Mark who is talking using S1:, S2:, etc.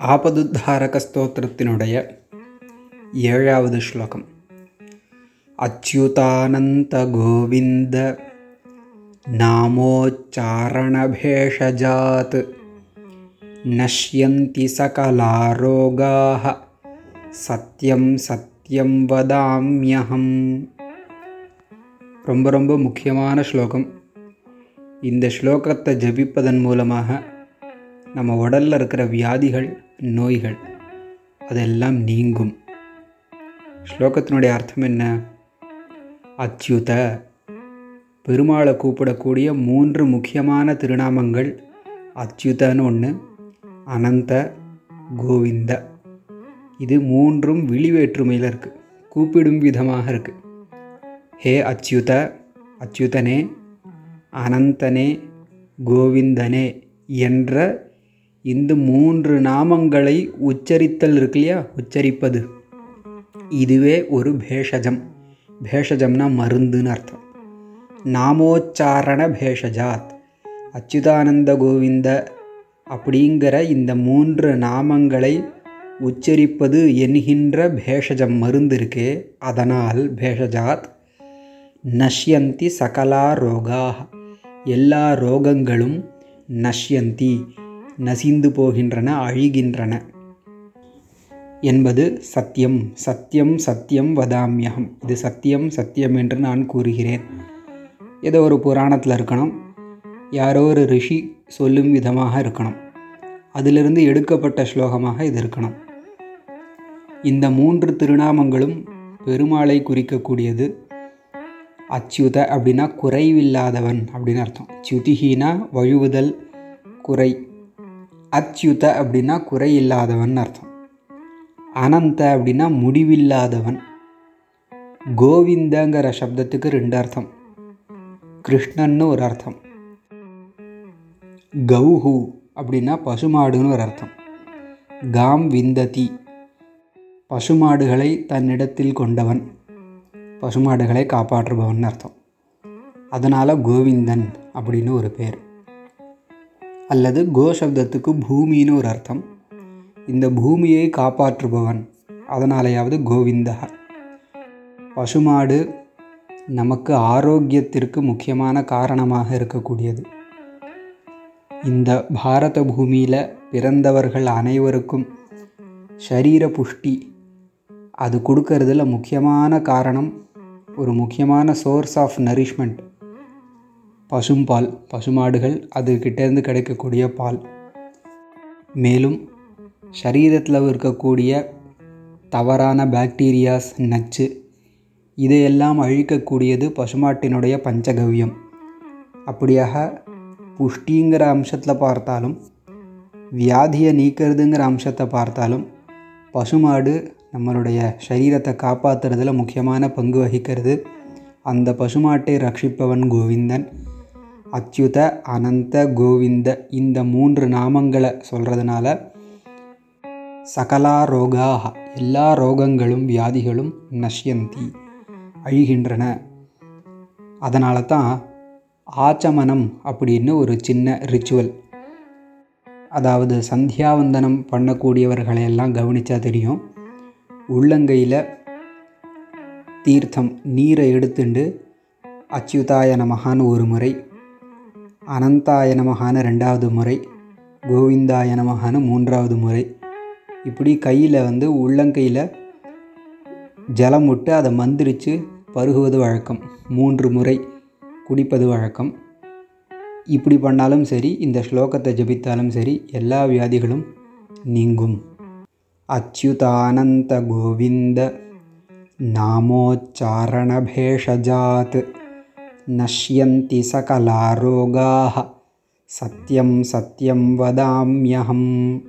S1: ஆபதுத்தாரக ஸ்தோத்திரத்தினுடைய ஏழாவது ஸ்லோகம். அச்சுதானந்த கோவிந்த நாமோச்சாரணபேஷஜாத் நஷ்யந்தி சகலாரோகாக சத்தியம் சத்தியம் வதாமியகம் ரொம்ப ரொம்ப முக்கியமான ஸ்லோகம். இந்த ஸ்லோகத்தை ஜபிப்பதன் மூலமாக நம்ம உடலில் இருக்கிற வியாதிகள் நோய்கள் அதெல்லாம் நீங்கும். ஸ்லோகத்தினுடைய அர்த்தம் என்ன? அச்சுத. பெருமாளை கூப்பிடக்கூடிய மூன்று முக்கியமான திருநாமங்கள் அச்சுதன்னு ஒன்று அனந்த கோவிந்த. இது மூன்றும் விழிவேற்றுமையில் இருக்குது கூப்பிடும் விதமாக இருக்குது ஹே அச்சுத அச்சுதனே அனந்தனே கோவிந்தனே என்ற இந்த மூன்று நாமங்களை உச்சரித்தல் இருக்கு இல்லையா உச்சரிப்பது. இதுவே ஒரு பேஷஜம். பேஷஜம்னா மருந்துன்னு அர்த்தம். நாமோச்சாரண பேஷஜாத். அச்சுதானந்த கோவிந்த அப்படிங்கிற இந்த மூன்று நாமங்களை உச்சரிப்பது என்கின்ற பேஷஜம் மருந்து இருக்கே அதனால் பேஷஜாத். நஷ்யந்தி சகலா ரோகா எல்லா ரோகங்களும் நஷ்யந்தி. நசிந்து போகின்றன அழிகின்றன என்பது சத்தியம். சத்தியம் சத்தியம் வதாமியகம். இது சத்தியம் சத்தியம் என்று நான் கூறுகிறேன். ஏதோ ஒரு புராணத்தில் இருக்கணும். யாரோ ஒரு ரிஷி சொல்லும் விதமாக இருக்கணும். அதிலிருந்து எடுக்கப்பட்ட ஸ்லோகமாக இது இருக்கணும். இந்த மூன்று திருநாமங்களும் பெருமாளை குறிக்கக்கூடியது. அச்சுத அப்படின்னா குறைவில்லாதவன் அப்படின்னு அர்த்தம். சுதிஹீனா வழுவுதல் குறை. அச்சுத அப்படின்னா குறை இல்லாதவன் அர்த்தம். அனந்த அப்படின்னா முடிவில்லாதவன். கோவிந்தங்கிற சப்தத்துக்கு ரெண்டு அர்த்தம். கிருஷ்ணன்னு ஒரு அர்த்தம். கௌஹு அப்படின்னா பசுமாடுன்னு ஒரு அர்த்தம். காம் விந்ததி. பசுமாடுகளை தன்னிடத்தில் கொண்டவன். பசுமாடுகளை காப்பாற்றுபவன் அர்த்தம். அதனால் கோவிந்தன் அப்படின்னு ஒரு பேர். அல்லது கோ சப்தத்துக்கு பூமின்னு ஒரு அர்த்தம். இந்த பூமியை காப்பாற்றுபவன் அதனாலேயாவது கோவிந்தா. பசுமாடு நமக்கு ஆரோக்கியத்திற்கு முக்கியமான காரணமாக இருக்கக்கூடியது. இந்த பாரத பூமியில் பிறந்தவர்கள் அனைவருக்கும் சரீர புஷ்டி அது கொடுக்கறதுல முக்கியமான காரணம் ஒரு முக்கியமான சோர்ஸ் ஆஃப் நரிஷ்மெண்ட் பசும்பால் பசுமாடுகள் அதுக்கிட்டேருந்து கிடைக்கக்கூடிய பால். மேலும் சரீரத்தில் இருக்கக்கூடிய தவறான பாக்டீரியாஸ் நச்சு இதையெல்லாம் அழிக்கக்கூடியது பசுமாட்டினுடைய பஞ்சகவ்யம். அப்படியாக புஷ்டிங்கிற அம்சத்தில் பார்த்தாலும் வியாதியை நீக்கிறதுங்கிற அம்சத்தை பார்த்தாலும் பசுமாடு நம்மளுடைய சரீரத்தை காப்பாற்றுறதுல முக்கியமான பங்கு வகிக்கிறது. அந்த பசுமாட்டை ரட்சிப்பவன் கோவிந்தன். அச்சுத அனந்த கோவிந்த இந்த மூன்று நாமங்களை சொல்கிறதுனால சகலா ரோகாக எல்லா ரோகங்களும் வியாதிகளும் நஷ்யந்தி அழிகின்றன. அதனால தான் ஆச்சமனம் அப்படின்னு ஒரு சின்ன ரிச்சுவல் அதாவது சந்தியாவந்தனம் பண்ணக்கூடியவர்களை எல்லாம் கவனித்தா தெரியும். உள்ளங்கையில் தீர்த்தம் நீரை எடுத்துண்டு அச்சுதாய நமகான்னு ஒரு முறை அனந்தாய நமகான ரெண்டாவது முறை கோவிந்தாய நமகான மூன்றாவது முறை. இப்படி கையில் வந்து உள்ளங்கையில் ஜலம் விட்டு அதை மந்திரித்து பருகுவது வழக்கம். மூன்று முறை குடிப்பது வழக்கம். இப்படி பண்ணாலும் சரி இந்த ஸ்லோகத்தை ஜபித்தாலும் சரி எல்லா வியாதிகளும் நீங்கும். அச்சுதானந்த கோவிந்த நாமோச்சாரணபேஷஜாத். नश्यन्ति सकलारोगाः। सत्यं सत्यं वदाम्यहम्।